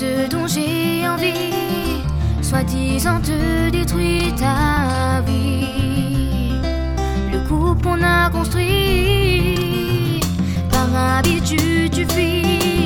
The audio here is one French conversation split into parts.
ce dont j'ai envie, soi-disant te détruit ta vie. Le couple qu'on a construit, par habitude tu fuis.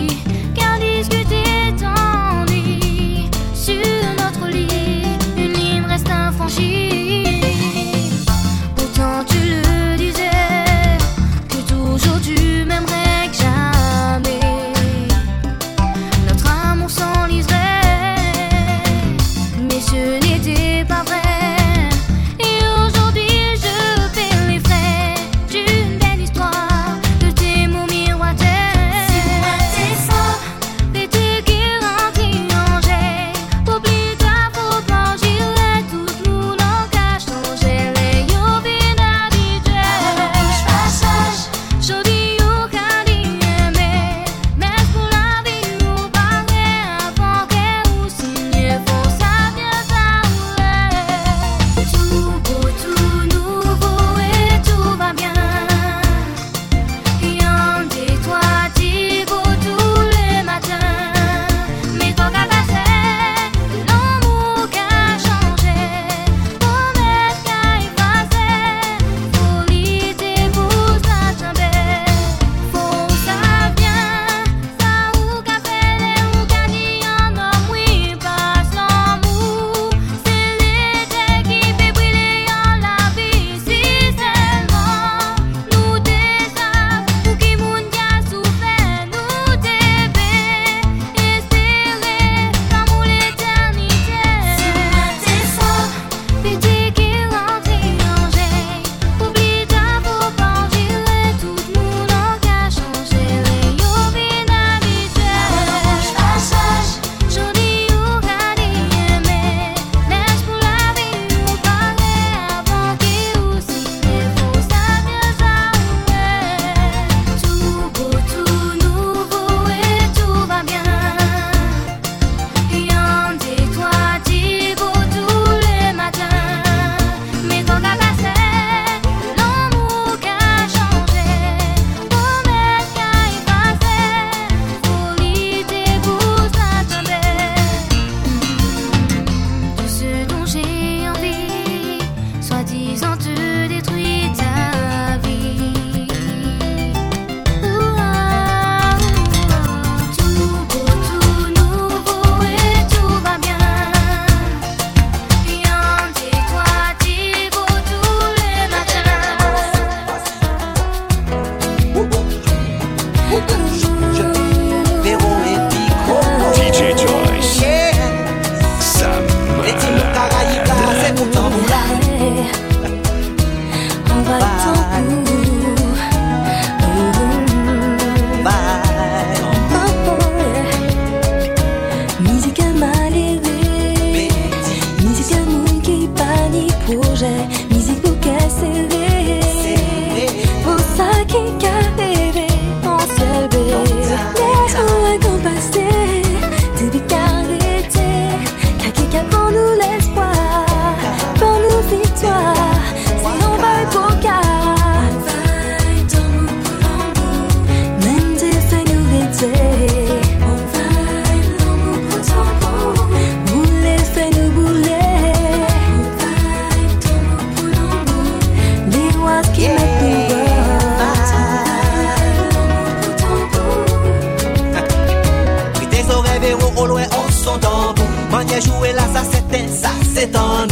se tan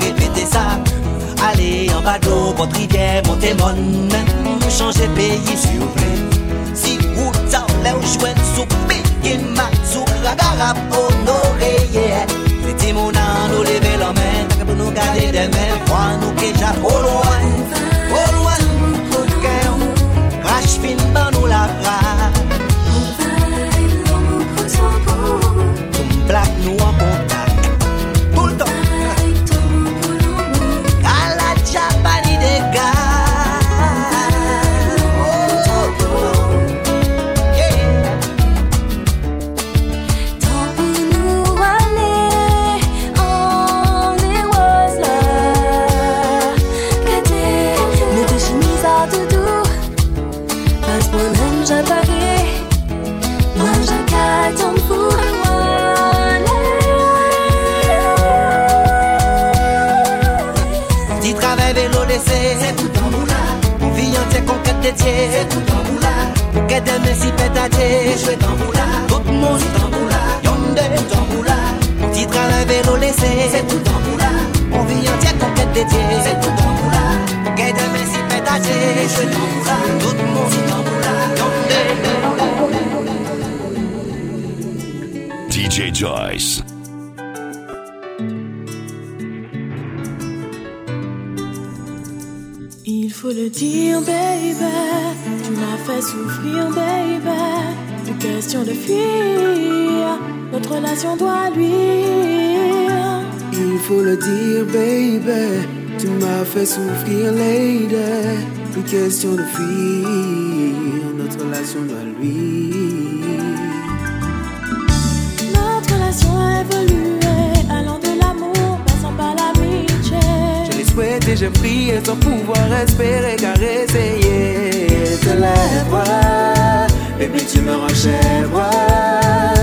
répéter ça, pe en bateau, Ale yon bado, potrige, monte mon si vous ple Si ou ta ou le ou jwen sou peye matsou yeah. Se ti moun an nou leve lomen Taka pou nou gade demen Fwa nou keja trop loin Trop loin, pou kè Rach fin la Il faut le dire, baby. Tu m'as fait souffrir, baby. Plus question de fuir. Notre relation doit luire. Il faut le dire, baby. Tu m'as fait souffrir, lady. Plus question de fuir. Notre relation doit luire. et j'ai prié sans pouvoir espérer caresser. Yeah. Te lève, moi, baby, tu me rends.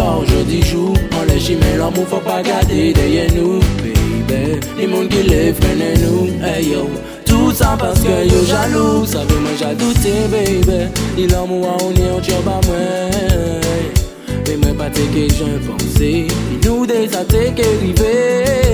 bord, je dis on les chimène, l'amour faut pas garder derrière nous, baby. Les mondes qui les freinent nous, hey yo. Tout ça parce que yo jaloux, ça veut moi j'adoute, baby. Il l'amour a on est en à moi. Mais moi pas t'es que j'en pensais, nous des que rivés.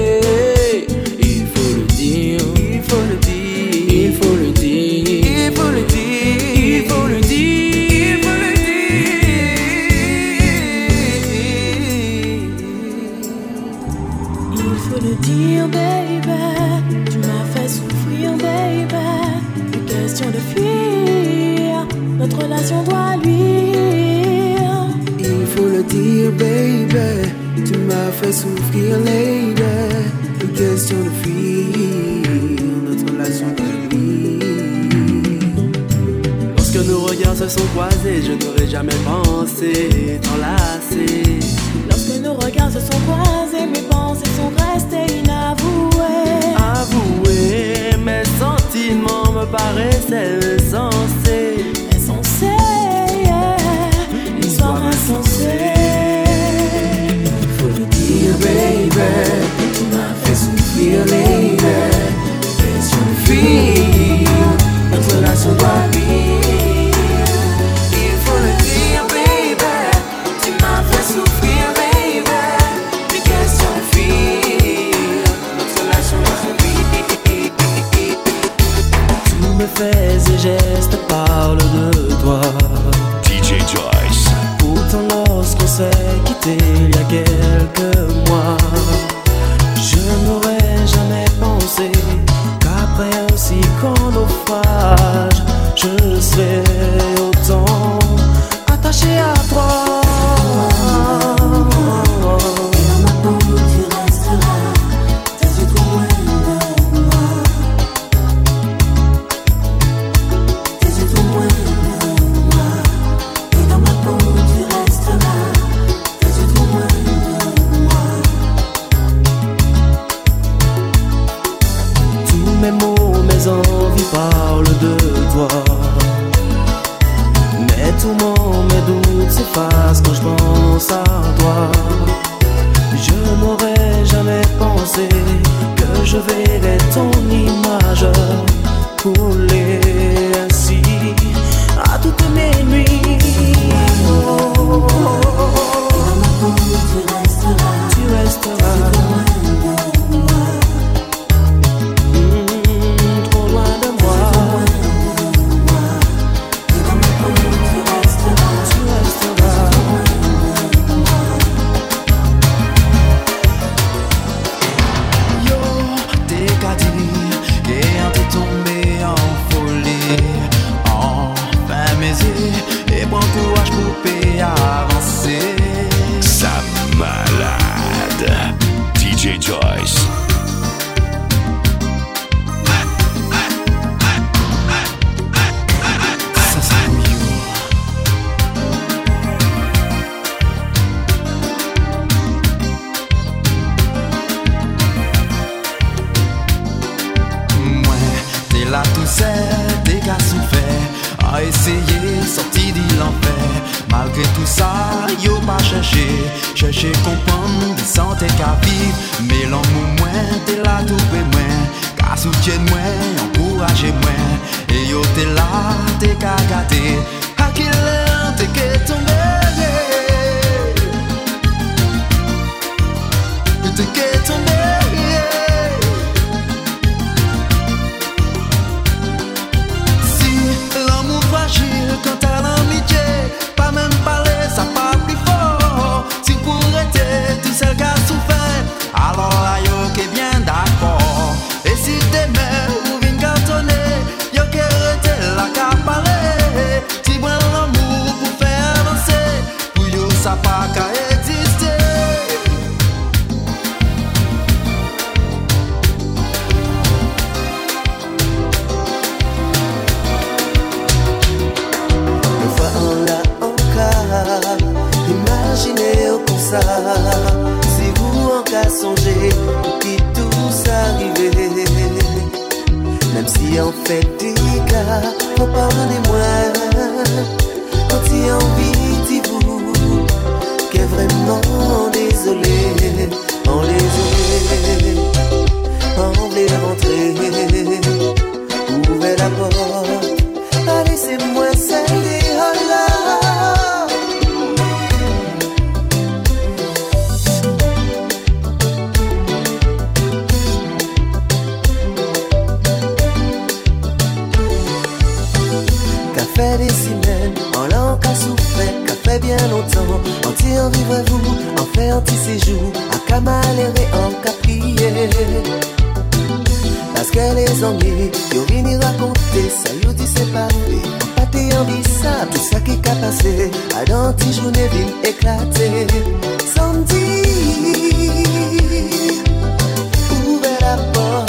fait souffrir les deux. Une question de fuir notre relation Lorsque nos regards se sont croisés, je n'aurais jamais pensé t'enlacer. I got it. I can. Faites des gars, oh pardonnez-moi Quand tu as envie, dis-vous Qu'est vraiment désolé, en lésolé, en les lésolé Comment vivre-vous en fait un petit séjour à Kamalere en Caprier Parce que les Anglais, yo vini raconter ça, yo dit c'est pas vrai. Pas t'es envie ça, tout ça qui qu'a passé A dans tes journées vine éclater. Samedi, ouvert la porte.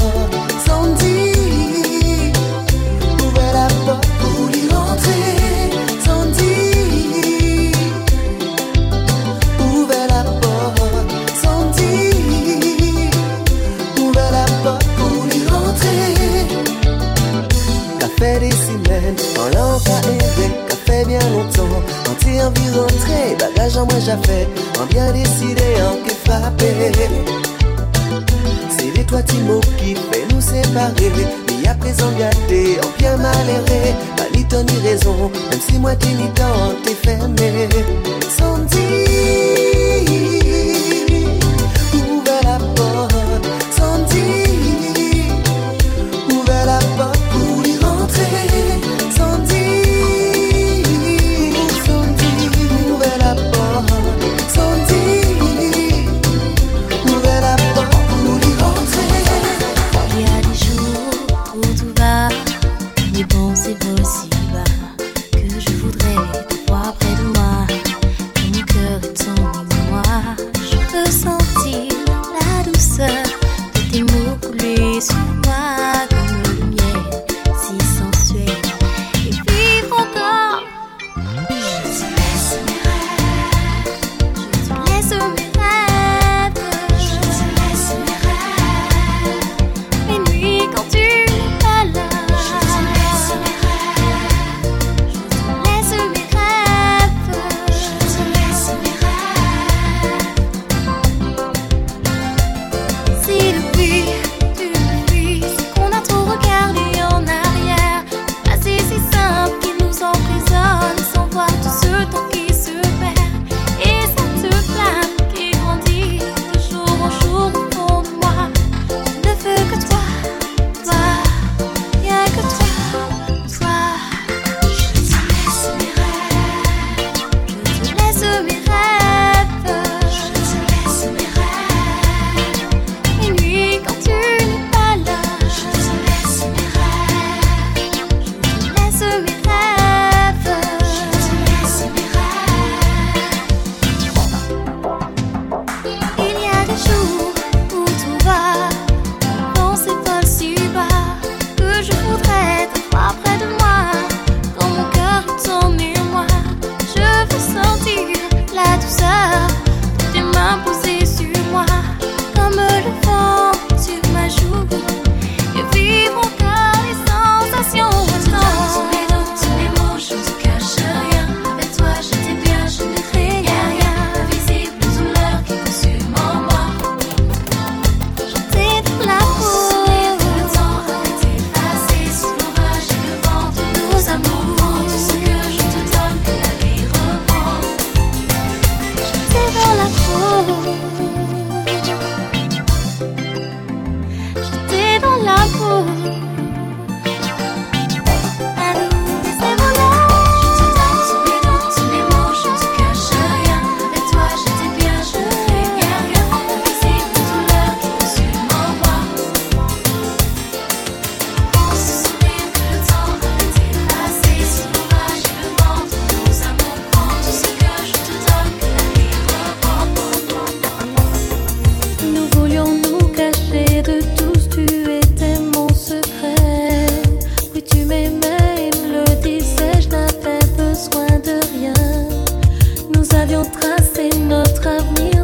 avions tracé notre avenir.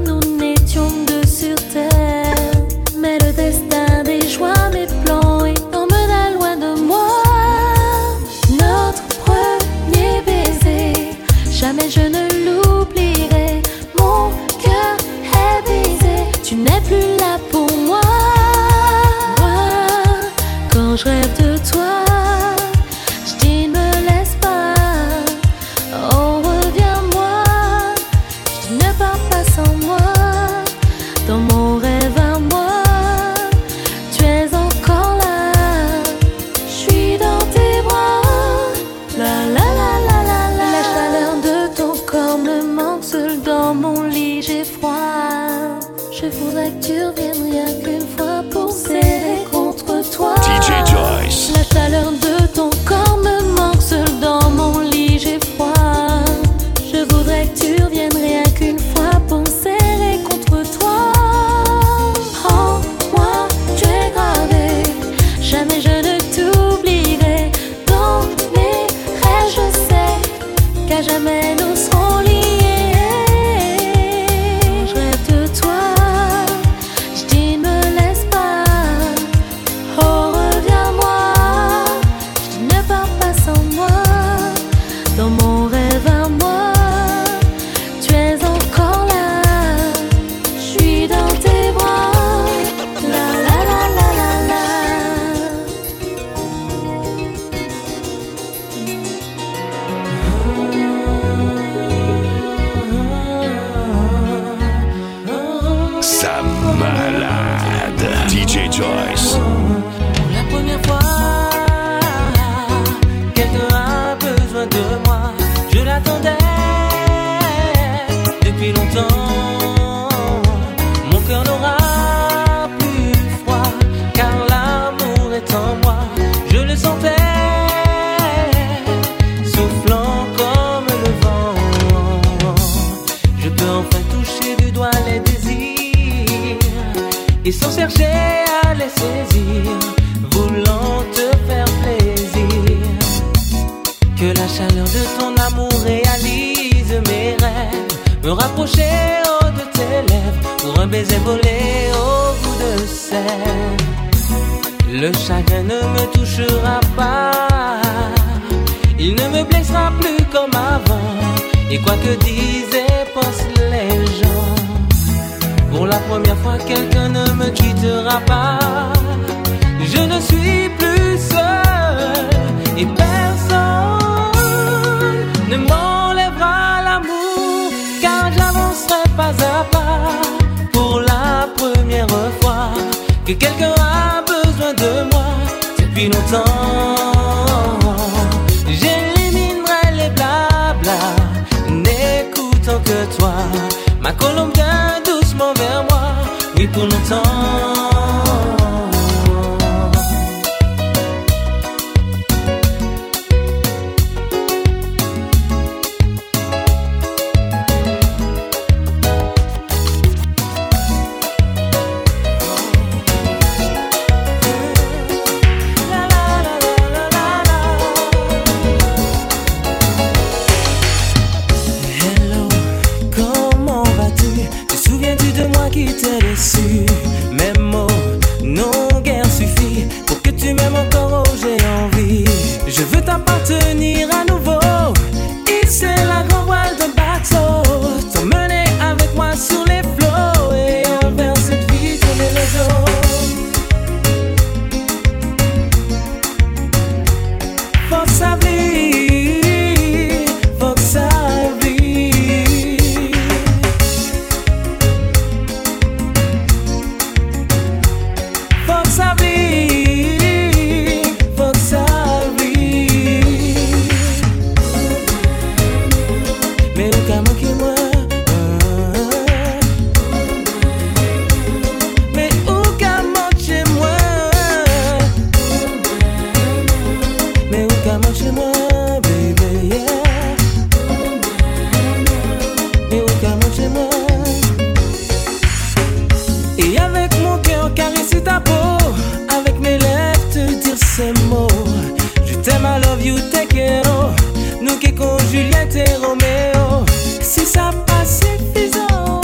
te Romeo. Si sa pa sefizan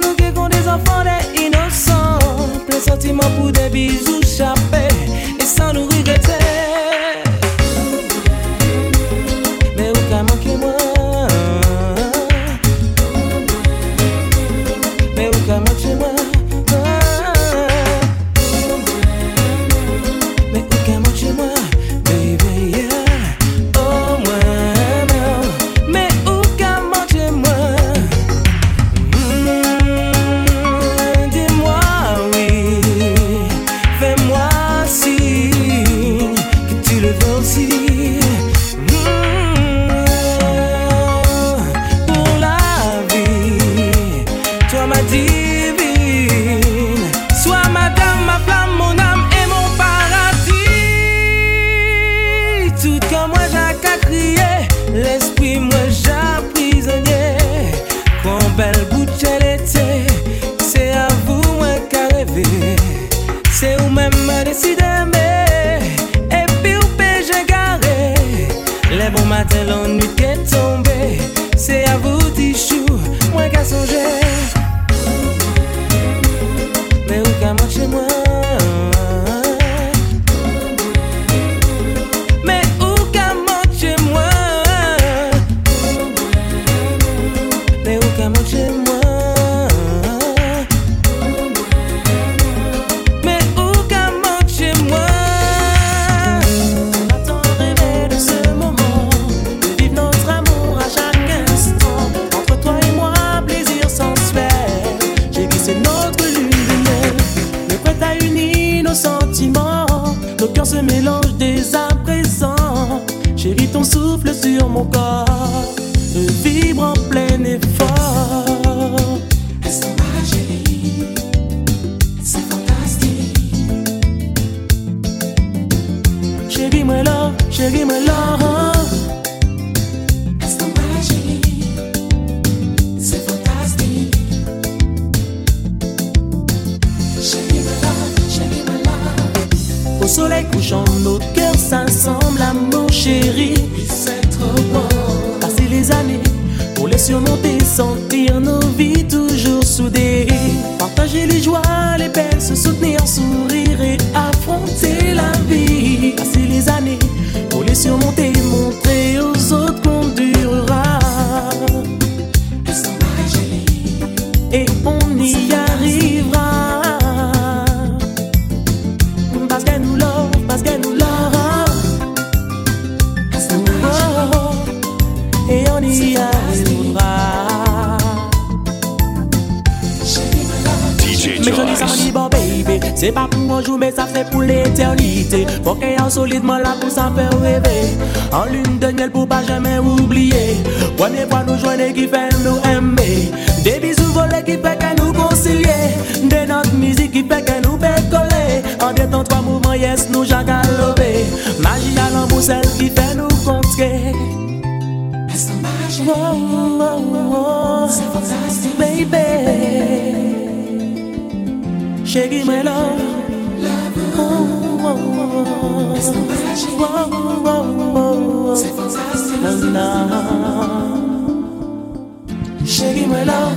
Nou ke kon de zanfan de inosan Ple sentiman pou de bizou chap Se mélangent dès à présent. Chérie, ton souffle sur mon corps Vibre en plein effort. Laisse-moi chérie C'est fantastique? Chérie, moi là, chérie, moi là Et on y arrivera. Parce qu'elle nous love, parce qu'elle nous love. Oh, et on y arrivera. Mais je dis ça, dit bon baby. C'est pas pour un jour mais ça fait pour l'éternité. Faut qu'il y ait solidement là pour ça faire rêver. En lune de miel pour pas jamais oublier. Première fois nous joindre qui fait nous aimer qui fait que nous concilier. De notre musique qui fait que nous pécoler En détente trois mouvements yes nous jagalover Magie à l'amour celle qui fait nous contrer. Oh, oh, oh. Baby. Chérie, my love. Chérie, my love.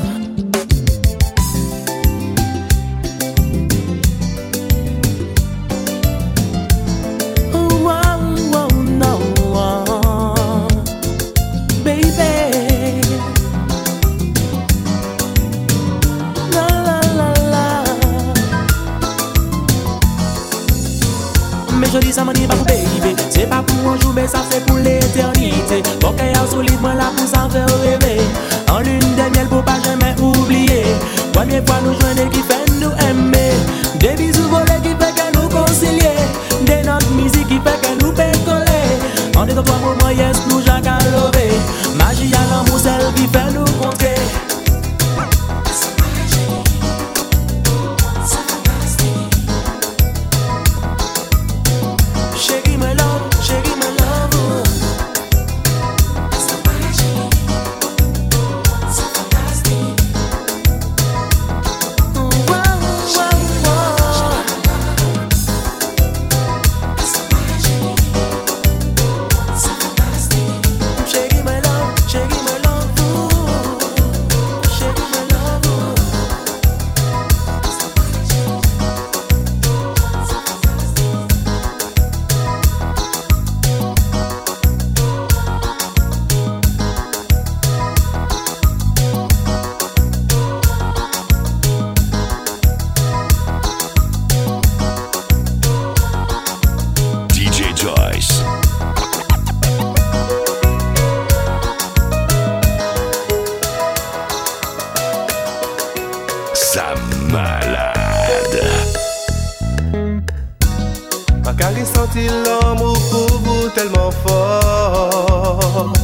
fort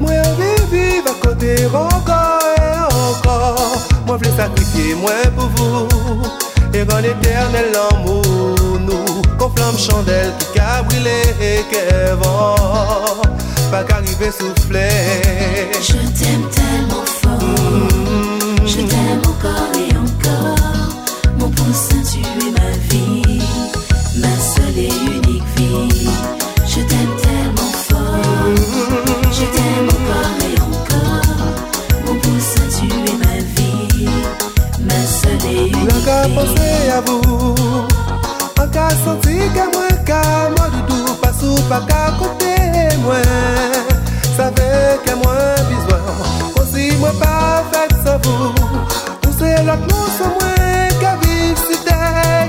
Mwen anvi viv akote ankor e ankor Mwen vle sakrifye mwen pou vou E ron eternel l'amou nou Kon flam chandel ki ka brile e kevan Pa karive soufle Je t'aime tellement fort. Je mm-hmm. t'aime encore et encore. Mon pouce, tu es ma vie. Ma seule avou. An ka santi ke mwen ka mwadidou Pasou pa ka kote mwen. Save ke mwen bizwen Konsi mwen pa fèk savou Ou se lot moun se mwen Ka viv si te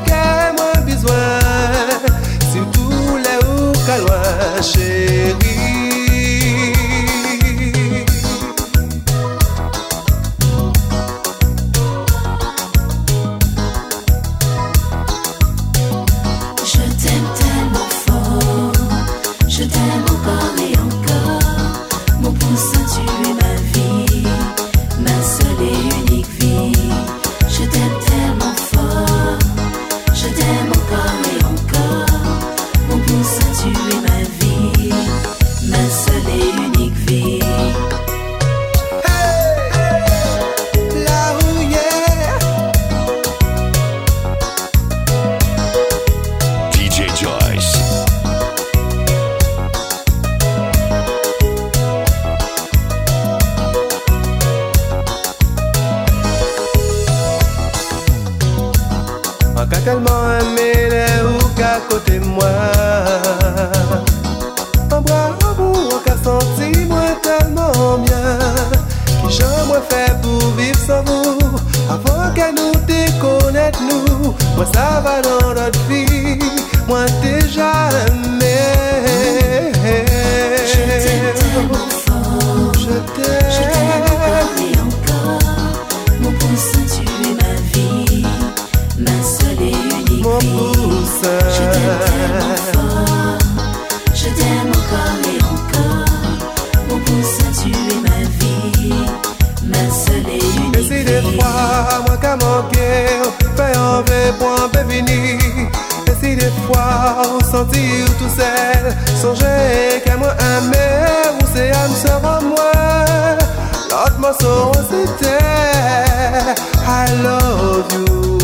ke mwen bizwen Si tou le ou kalwen chéri. kote mwen An bra an bou an ka santi mwen telman myen Ki jan mwen fe pou viv san mou Avon ke nou te konet nou Mwen sa va nan not tout seul. Songez qu'à moi un meilleur Où c'est âme sera moi L'autre morceau c'était I love you.